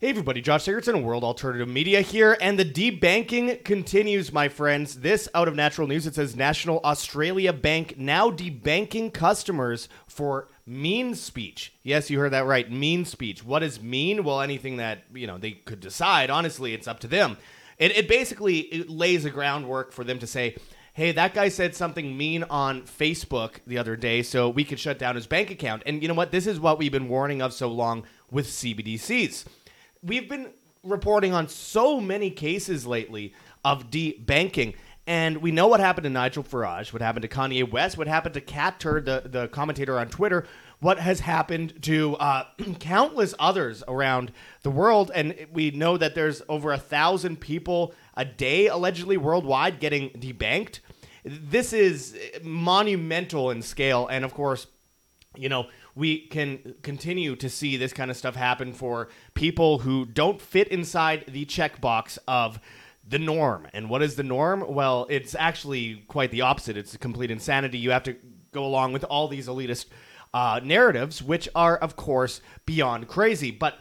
Hey everybody, Josh Sigurdson, World Alternative Media here, and the debanking continues, my friends. This out of natural news, it says National Australia Bank now debanking customers for mean speech. Yes, you heard that right, mean speech. What is mean? Well, anything that, you know, they could decide. Honestly, it's up to them. It, it basically it lays a groundwork for them to say, hey, that guy said something mean on Facebook the other day, so we could shut down his bank account. And you know what? This is what we've been warning of so long with CBDCs we've been reporting on so many cases lately of debanking. And we know what happened to Nigel Farage, what happened to Kanye West, what happened to Catturd, the, the commentator on Twitter, what has happened to uh, countless others around the world. And we know that there's over a thousand people a day allegedly worldwide getting debanked. This is monumental in scale. And of course, you know, we can continue to see this kind of stuff happen for people who don't fit inside the checkbox of the norm. And what is the norm? Well, it's actually quite the opposite. It's complete insanity. You have to go along with all these elitist uh, narratives, which are, of course, beyond crazy. But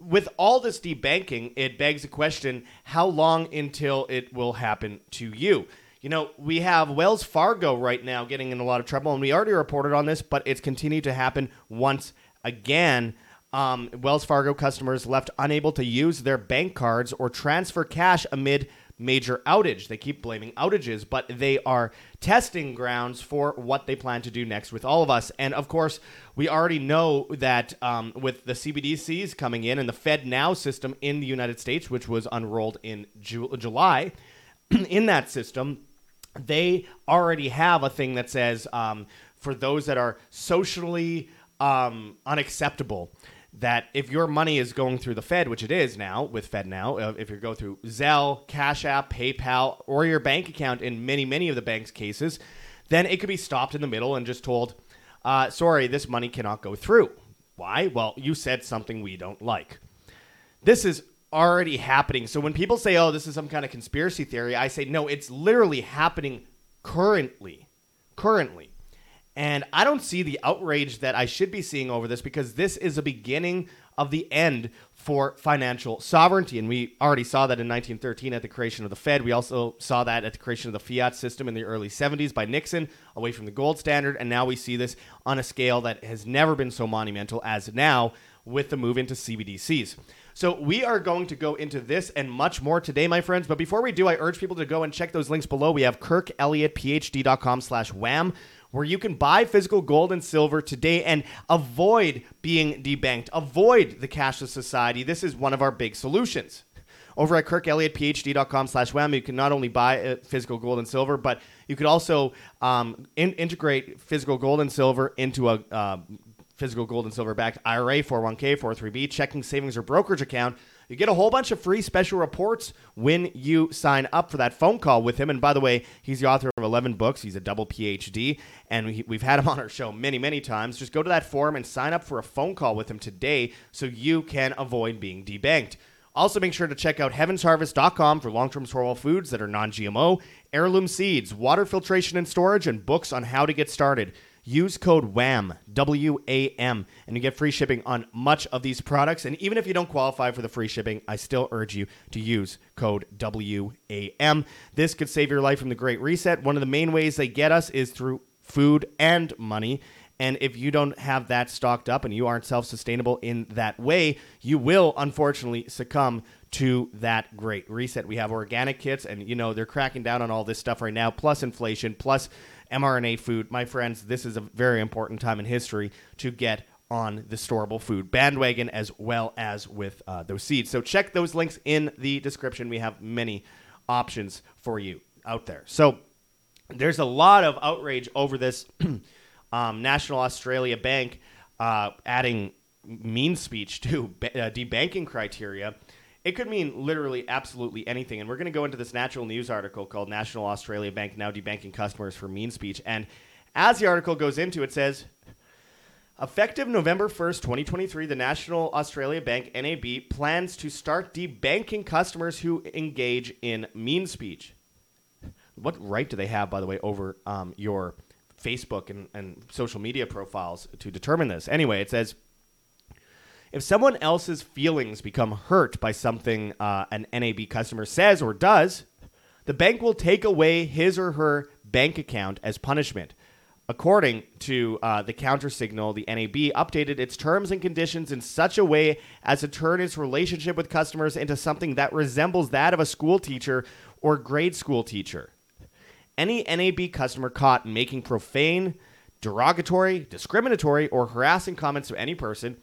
with all this debanking, it begs the question how long until it will happen to you? You know, we have Wells Fargo right now getting in a lot of trouble, and we already reported on this, but it's continued to happen once again. Um, Wells Fargo customers left unable to use their bank cards or transfer cash amid major outage. They keep blaming outages, but they are testing grounds for what they plan to do next with all of us. And of course, we already know that um, with the CBDCs coming in and the FedNow system in the United States, which was unrolled in Ju- July, in that system, they already have a thing that says um, for those that are socially um, unacceptable that if your money is going through the Fed, which it is now with FedNow, uh, if you go through Zelle, Cash App, PayPal, or your bank account in many, many of the bank's cases, then it could be stopped in the middle and just told, uh, sorry, this money cannot go through. Why? Well, you said something we don't like. This is already happening. So when people say, "Oh, this is some kind of conspiracy theory," I say, "No, it's literally happening currently." Currently. And I don't see the outrage that I should be seeing over this because this is a beginning of the end for financial sovereignty. And we already saw that in 1913 at the creation of the Fed. We also saw that at the creation of the fiat system in the early 70s by Nixon, away from the gold standard. And now we see this on a scale that has never been so monumental as now with the move into CBDCs. So we are going to go into this and much more today, my friends. But before we do, I urge people to go and check those links below. We have kirkelliottphd.com slash wam where you can buy physical gold and silver today and avoid being debanked, avoid the cashless society. This is one of our big solutions. Over at kirkelliottphd.com slash wam, you can not only buy uh, physical gold and silver, but you could also um, in- integrate physical gold and silver into a uh, physical gold and silver backed IRA, 401k, 403b, checking, savings, or brokerage account. You get a whole bunch of free special reports when you sign up for that phone call with him. And by the way, he's the author of 11 books. He's a double PhD, and we, have had him on our show many, many times. Just go to that forum and sign up for a phone call with him today so you can avoid being debanked. Also, make sure to check out heavensharvest.com for long term storable foods that are non GMO, heirloom seeds, water filtration and storage, and books on how to get started. Use code WAM, W A M, and you get free shipping on much of these products. And even if you don't qualify for the free shipping, I still urge you to use code W A M. This could save your life from the Great Reset. One of the main ways they get us is through food and money. And if you don't have that stocked up and you aren't self sustainable in that way, you will unfortunately succumb to that great reset. We have organic kits, and you know, they're cracking down on all this stuff right now, plus inflation, plus mRNA food. My friends, this is a very important time in history to get on the storable food bandwagon as well as with uh, those seeds. So check those links in the description. We have many options for you out there. So there's a lot of outrage over this um, National Australia Bank uh, adding mean speech to uh, debanking criteria. It could mean literally absolutely anything. And we're going to go into this natural news article called National Australia Bank Now Debanking Customers for Mean Speech. And as the article goes into, it says Effective November 1st, 2023, the National Australia Bank NAB plans to start debanking customers who engage in mean speech. What right do they have, by the way, over um, your Facebook and, and social media profiles to determine this? Anyway, it says If someone else's feelings become hurt by something uh, an NAB customer says or does, the bank will take away his or her bank account as punishment. According to uh, the counter signal, the NAB updated its terms and conditions in such a way as to turn its relationship with customers into something that resembles that of a school teacher or grade school teacher. Any NAB customer caught making profane, derogatory, discriminatory, or harassing comments to any person,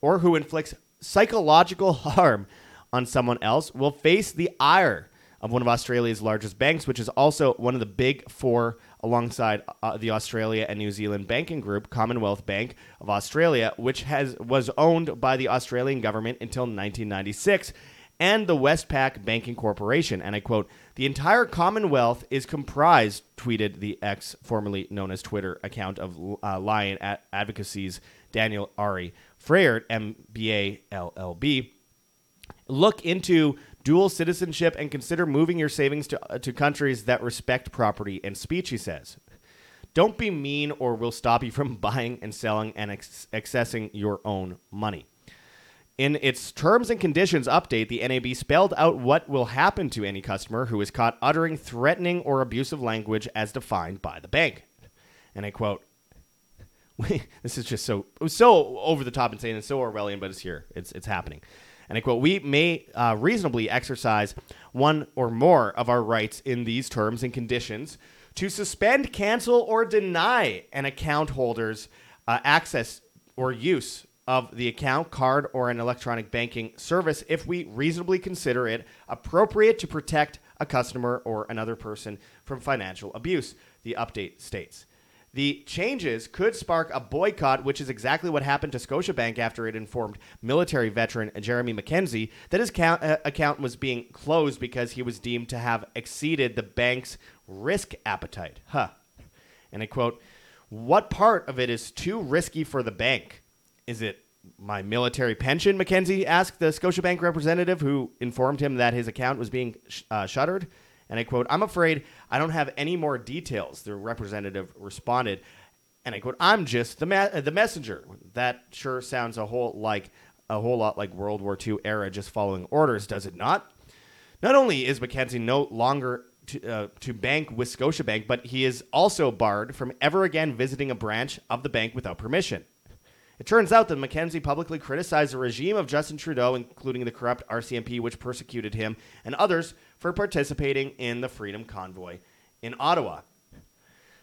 or who inflicts psychological harm on someone else, will face the ire of one of Australia's largest banks, which is also one of the big four alongside uh, the Australia and New Zealand banking group, Commonwealth Bank of Australia, which has was owned by the Australian government until 1996, and the Westpac Banking Corporation. And I quote, "The entire Commonwealth is comprised," tweeted the ex, formerly known as Twitter account of uh, Lion Advocacy's Daniel Ari Freyert, MBA LLB. Look into dual citizenship and consider moving your savings to, uh, to countries that respect property and speech, he says. Don't be mean or we'll stop you from buying and selling and ex- accessing your own money. In its terms and conditions update, the NAB spelled out what will happen to any customer who is caught uttering threatening or abusive language as defined by the bank. And I quote, this is just so so over the top and insane and so Orwellian, but it's here. It's it's happening. And I quote, we may uh, reasonably exercise one or more of our rights in these terms and conditions to suspend, cancel, or deny an account holder's uh, access or use of the account, card, or an electronic banking service if we reasonably consider it appropriate to protect a customer or another person from financial abuse, the update states. The changes could spark a boycott, which is exactly what happened to Scotiabank after it informed military veteran Jeremy MacKenzie that his uh, account was being closed because he was deemed to have exceeded the bank's risk appetite. Huh. And I quote, What part of it is too risky for the bank? Is it my military pension? MacKenzie asked the Scotiabank representative who informed him that his account was being sh- uh, shuttered. And I quote, I'm afraid I don't have any more details. The representative responded. And I quote, I'm just the, ma- the messenger. That sure sounds a whole like a whole lot like World War II era just following orders, does it not? Not only is MacKenzie no longer to, uh, to bank with Scotiabank, but he is also barred from ever again visiting a branch of the bank without permission. It turns out that MacKenzie publicly criticized the regime of Justin Trudeau, including the corrupt RCMP, which persecuted him, and others for participating in the Freedom Convoy in Ottawa.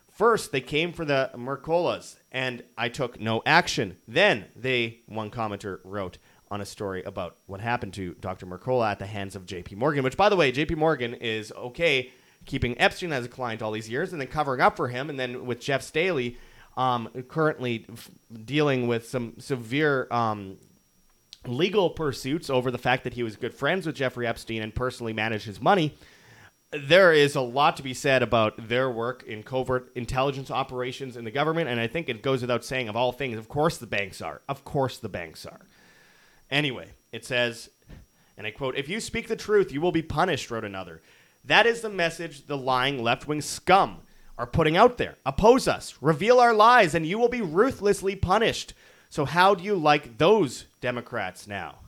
First, they came for the Mercolas, and I took no action. Then they, one commenter wrote on a story about what happened to Dr. Mercola at the hands of J.P. Morgan, which, by the way, J.P. Morgan is okay keeping Epstein as a client all these years and then covering up for him, and then with Jes Staley um, currently f- dealing with some severe um, legal pursuits over the fact that he was good friends with Jeffrey Epstein and personally managed his money. There is a lot to be said about their work in covert intelligence operations in the government, and I think it goes without saying, of all things, of course the banks are. Of course the banks are. Anyway, it says, and I quote, If you speak the truth, you will be punished, wrote another. That is the message the lying left wing scum are putting out there. Oppose us, reveal our lies, and you will be ruthlessly punished. So, how do you like those Democrats now?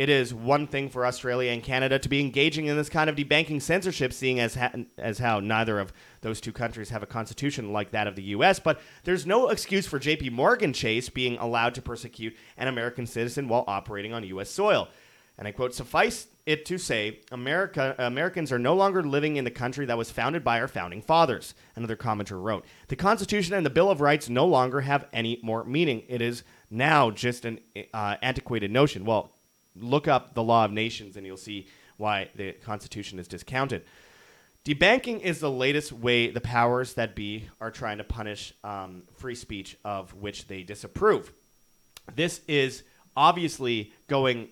It is one thing for Australia and Canada to be engaging in this kind of debanking censorship, seeing as, ha- as how neither of those two countries have a constitution like that of the U.S., but there's no excuse for JP Morgan Chase being allowed to persecute an American citizen while operating on U.S. soil. And I quote, suffice it to say, America, Americans are no longer living in the country that was founded by our founding fathers, another commenter wrote. The Constitution and the Bill of Rights no longer have any more meaning. It is now just an uh, antiquated notion. Well, look up the Law of Nations and you'll see why the Constitution is discounted. Debanking is the latest way the powers that be are trying to punish um, free speech of which they disapprove. This is obviously going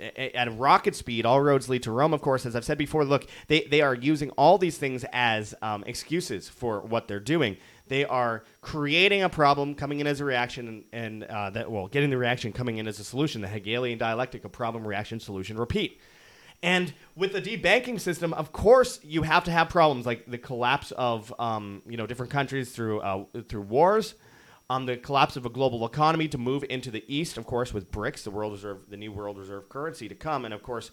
at rocket speed. All roads lead to Rome, of course. As I've said before, look, they, they are using all these things as um, excuses for what they're doing. They are creating a problem, coming in as a reaction, and, and uh, that well, getting the reaction coming in as a solution. The Hegelian dialectic of problem, reaction, solution, repeat. And with the debanking system, of course, you have to have problems like the collapse of um, you know different countries through uh, through wars um, the collapse of a global economy to move into the east, of course, with BRICS, the world reserve, the new world reserve currency to come, and of course,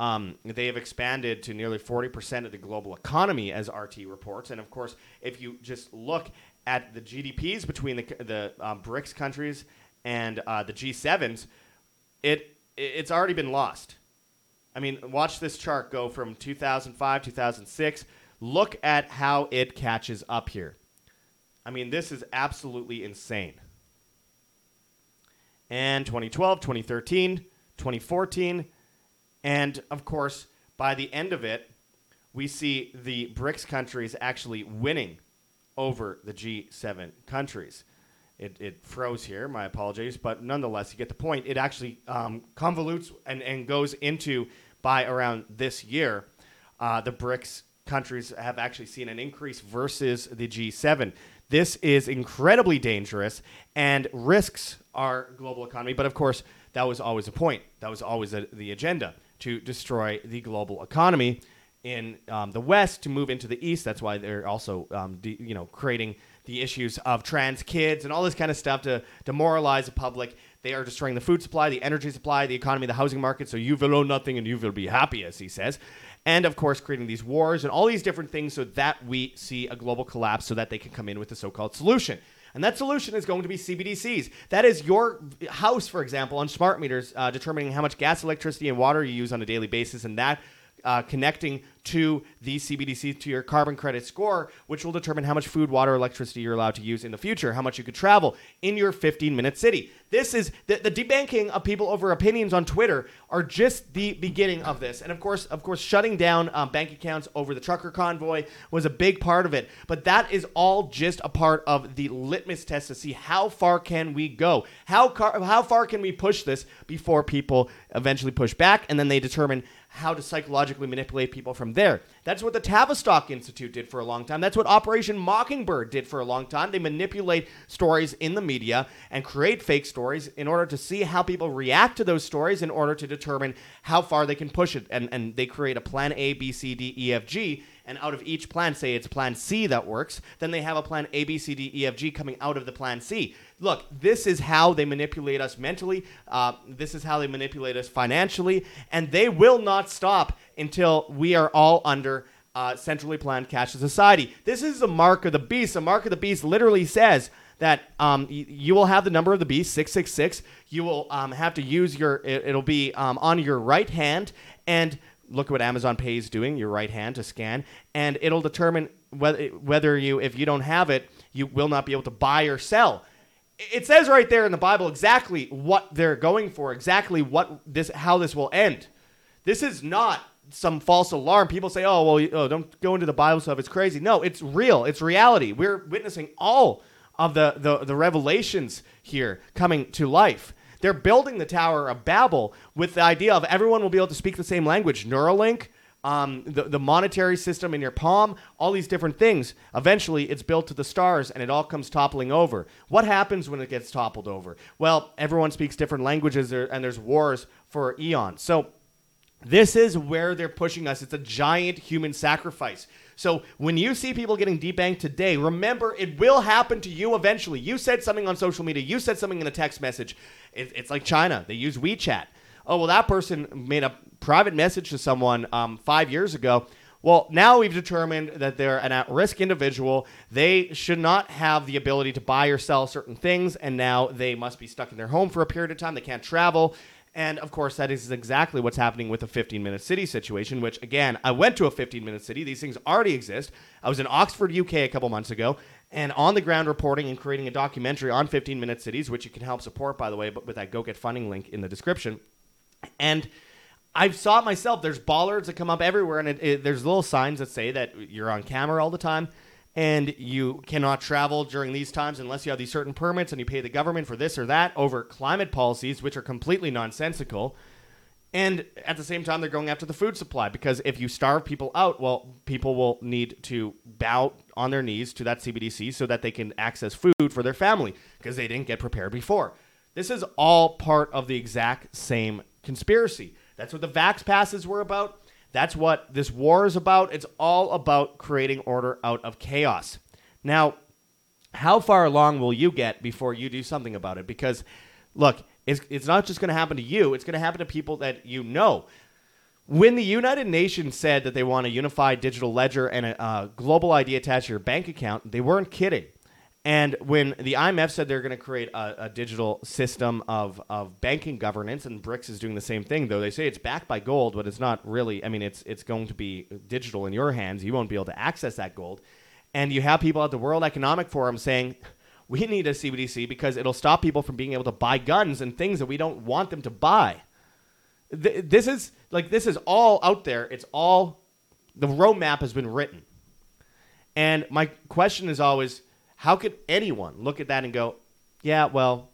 um, they have expanded to nearly 40% of the global economy, as RT reports. And of course, if you just look at the GDPs between the, the um, BRICS countries and uh, the G7s, it it's already been lost. I mean, watch this chart go from 2005, 2006. Look at how it catches up here. I mean, this is absolutely insane. And 2012, 2013, 2014, and of course, by the end of it, we see the BRICS countries actually winning over the G7 countries. It, it froze here, my apologies, but nonetheless, you get the point. It actually um, convolutes and, and goes into by around this year. Uh, the BRICS countries have actually seen an increase versus the G7. This is incredibly dangerous and risks our global economy. But of course, that was always a point. That was always a, the agenda to destroy the global economy in um, the West to move into the East. That's why they're also, um, de- you know, creating the issues of trans kids and all this kind of stuff to demoralize the public. They are destroying the food supply, the energy supply, the economy, the housing market. So you will own nothing and you will be happy, as he says. And of course, creating these wars and all these different things so that we see a global collapse so that they can come in with the so called solution. And that solution is going to be CBDCs. That is your house, for example, on smart meters, uh, determining how much gas, electricity, and water you use on a daily basis, and that uh, connecting to the CBDC to your carbon credit score, which will determine how much food, water, electricity you're allowed to use in the future, how much you could travel in your 15 minute city. This is the, the debanking of people over opinions on Twitter are just the beginning of this. And of course, of course, shutting down um, bank accounts over the trucker convoy was a big part of it. But that is all just a part of the litmus test to see how far can we go, how car- how far can we push this before people eventually push back, and then they determine how to psychologically manipulate people from there. That's what the Tavistock Institute did for a long time. That's what Operation Mockingbird did for a long time. They manipulate stories in the media and create fake stories in order to see how people react to those stories in order to determine how far they can push it. And, and they create a plan A, B, C, D, E, F, G and out of each plan, say it's plan C that works, then they have a plan A, B, C, D, E, F, G coming out of the plan C. Look, this is how they manipulate us mentally. Uh, this is how they manipulate us financially, and they will not stop until we are all under uh, centrally planned cashless society. This is the mark of the beast. The mark of the beast literally says that um, y- you will have the number of the beast 666 you will um, have to use your it, will be um, on your right hand and look at what Amazon Pay is doing, your right hand to scan, and it'll determine whether whether you if you don't have it, you will not be able to buy or sell. It says right there in the Bible exactly what they're going for, exactly what this how this will end. This is not some false alarm. People say, "Oh, well, oh, don't go into the Bible stuff. It's crazy." No, it's real. It's reality. We're witnessing all of the the, the revelations here coming to life. They're building the Tower of Babel with the idea of everyone will be able to speak the same language. Neuralink, um, the, the monetary system in your palm, all these different things. Eventually, it's built to the stars and it all comes toppling over. What happens when it gets toppled over? Well, everyone speaks different languages and there's wars for eons. So, this is where they're pushing us. It's a giant human sacrifice. So when you see people getting debanked today, remember it will happen to you eventually. You said something on social media, you said something in a text message. It, it's like China, they use WeChat. Oh, well, that person made a private message to someone um, five years ago. Well, now we've determined that they're an at risk individual. They should not have the ability to buy or sell certain things, and now they must be stuck in their home for a period of time. They can't travel. And of course, that is exactly what's happening with the 15 minute city situation, which again, I went to a 15 minute city. These things already exist. I was in Oxford, UK a couple months ago, and on the ground reporting and creating a documentary on 15 minute cities, which you can help support, by the way, but with that Go Get Funding link in the description. And I've saw it myself. There's bollards that come up everywhere, and it, it, there's little signs that say that you're on camera all the time and you cannot travel during these times unless you have these certain permits and you pay the government for this or that over climate policies, which are completely nonsensical. And at the same time, they're going after the food supply because if you starve people out, well, people will need to bow on their knees to that CBDC so that they can access food for their family because they didn't get prepared before. This is all part of the exact same conspiracy. That's what the Vax passes were about. That's what this war is about. It's all about creating order out of chaos. Now, how far along will you get before you do something about it? Because, look, it's, it's not just going to happen to you, it's going to happen to people that you know. When the United Nations said that they want a unified digital ledger and a, a global ID attached to your bank account, they weren't kidding. And when the IMF said they're going to create a, a, digital system of, of banking governance, and BRICS is doing the same thing, though they say it's backed by gold, but it's not really. I mean, it's it's going to be digital in your hands. You won't be able to access that gold. And you have people at the World Economic Forum saying, we need a CBDC because it'll stop people from being able to buy guns and things that we don't want them to buy. Th- this is like this is all out there. It's all the roadmap has been written. And my question is always how could anyone look at that and go, "Yeah, well,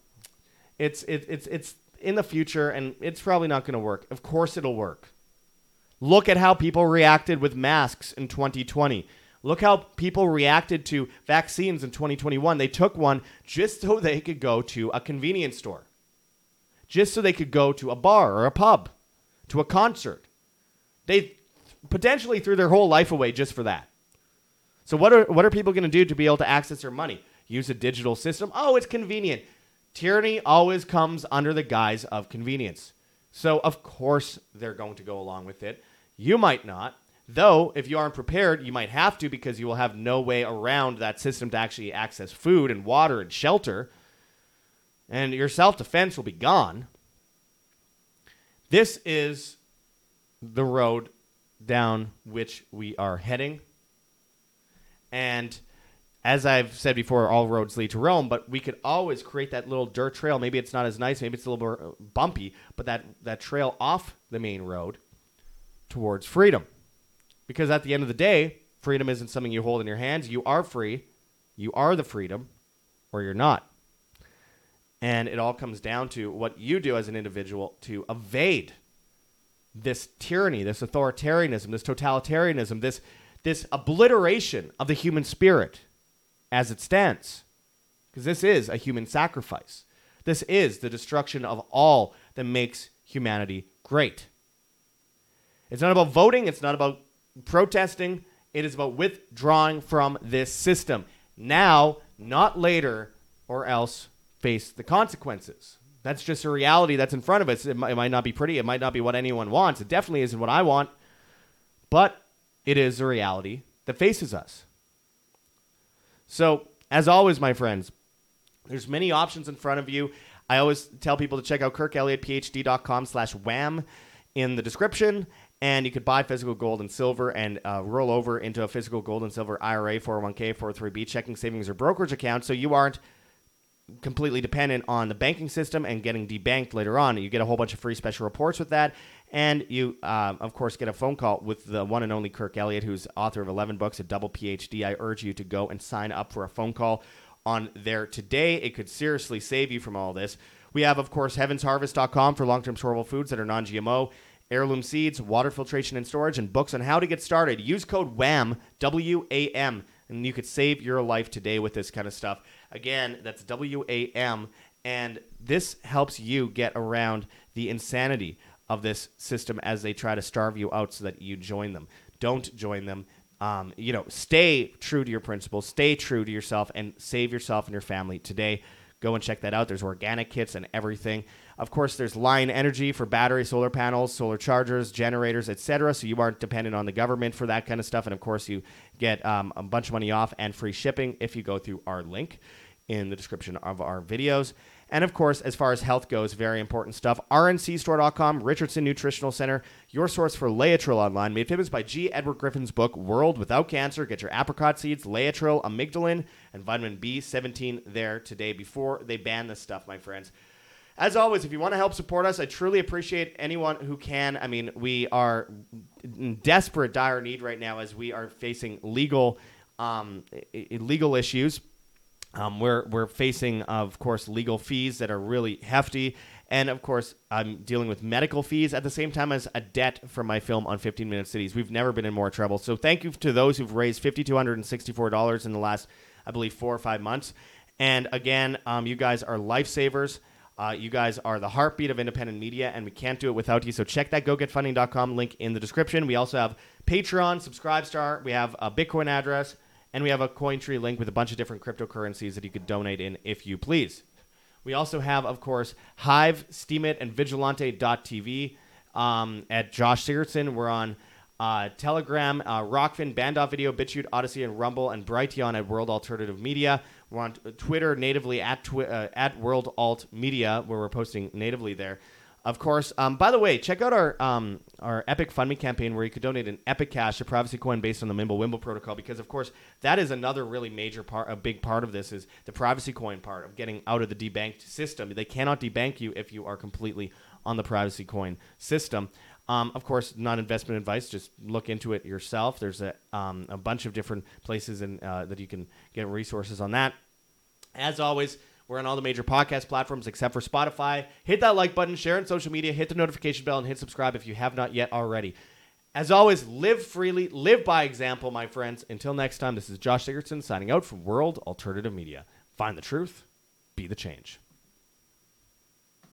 it's it, it's it's in the future and it's probably not going to work." Of course it'll work. Look at how people reacted with masks in 2020. Look how people reacted to vaccines in 2021. They took one just so they could go to a convenience store. Just so they could go to a bar or a pub, to a concert. They potentially threw their whole life away just for that. So what are what are people going to do to be able to access their money? Use a digital system? Oh, it's convenient. Tyranny always comes under the guise of convenience. So of course they're going to go along with it. You might not. Though, if you aren't prepared, you might have to because you will have no way around that system to actually access food and water and shelter. And your self defense will be gone. This is the road down which we are heading. And as I've said before, all roads lead to Rome, but we could always create that little dirt trail. Maybe it's not as nice, maybe it's a little more uh, bumpy, but that, that trail off the main road towards freedom. Because at the end of the day, freedom isn't something you hold in your hands. You are free, you are the freedom, or you're not. And it all comes down to what you do as an individual to evade this tyranny, this authoritarianism, this totalitarianism, this this obliteration of the human spirit as it stands. Because this is a human sacrifice. This is the destruction of all that makes humanity great. It's not about voting, it's not about protesting, it is about withdrawing from this system. Now, not later, or else face the consequences. That's just a reality that's in front of us. It might, not be pretty, it might not be what anyone wants. It definitely isn't what I want. But it is a reality that faces us. So, as always, my friends, there's many options in front of you. I always tell people to check out kirkelliottphd.com slash wam in the description, and you could buy physical gold and silver and uh, roll over into a physical gold and silver IRA, 401k, 403b, checking savings, or brokerage account so you aren't completely dependent on the banking system and getting debanked later on. You get a whole bunch of free special reports with that. And you, uh, of course, get a phone call with the one and only Kirk Elliott, who's author of 11 books, a double PhD. I urge you to go and sign up for a phone call on there today. It could seriously save you from all this. We have, of course, heavensharvest.com for long term storable foods that are non GMO, heirloom seeds, water filtration and storage, and books on how to get started. Use code WAM, W A M, and you could save your life today with this kind of stuff. Again, that's W A M, and this helps you get around the insanity of this system as they try to starve you out so that you join them. Don't join them. Um, you know, stay true to your principles, stay true to yourself, and save yourself and your family today. Go and check that out. There's organic kits and everything. Of course, there's Lion Energy for battery, solar panels, solar chargers, generators, etc. So you aren't dependent on the government for that kind of stuff. And of course, you get um, a bunch of money off and free shipping if you go through our link in the description of our videos. And of course, as far as health goes, very important stuff. RNCstore.com, Richardson Nutritional Center, your source for Laetrile online, made famous by G. Edward Griffin's book, World Without Cancer. Get your apricot seeds, Laetrile, amygdalin, and vitamin B17 there today before they ban this stuff, my friends. As always, if you want to help support us, I truly appreciate anyone who can. I mean, we are in desperate, dire need right now as we are facing legal, um, legal issues um, we're we're facing, of course, legal fees that are really hefty, and of course, I'm dealing with medical fees at the same time as a debt for my film on 15 Minute Cities. We've never been in more trouble. So thank you to those who've raised $5,264 in the last, I believe, four or five months. And again, um, you guys are lifesavers. Uh, you guys are the heartbeat of independent media, and we can't do it without you. So check that gogetfunding.com link in the description. We also have Patreon, Subscribestar. We have a Bitcoin address and we have a Cointree link with a bunch of different cryptocurrencies that you could donate in if you please. We also have, of course, Hive, Steemit, and Vigilante.tv um, at Josh Sigurdson. We're on uh, Telegram, uh, Rokfin, Banned Video, BitChute, Odysee, and Rumble, and Brighteon at World Alternative Media. We're on Twitter natively at twi- uh, at World Alt Media, where we're posting natively there. Of course. Um, by the way, check out our um, our Epic Fund Me campaign where you could donate an Epic Cash, a privacy coin based on the Mimblewimble protocol, because of course that is another really major part, a big part of this is the privacy coin part of getting out of the debanked system. They cannot debank you if you are completely on the privacy coin system. Um, of course, not investment advice. Just look into it yourself. There's a, um, a bunch of different places in, uh, that you can get resources on that. As always, we're on all the major podcast platforms except for Spotify. Hit that like button, share on social media, hit the notification bell, and hit subscribe if you have not yet already. As always, live freely, live by example, my friends. Until next time, this is Josh Sigurdson signing out from World Alternative Media. Find the truth, be the change.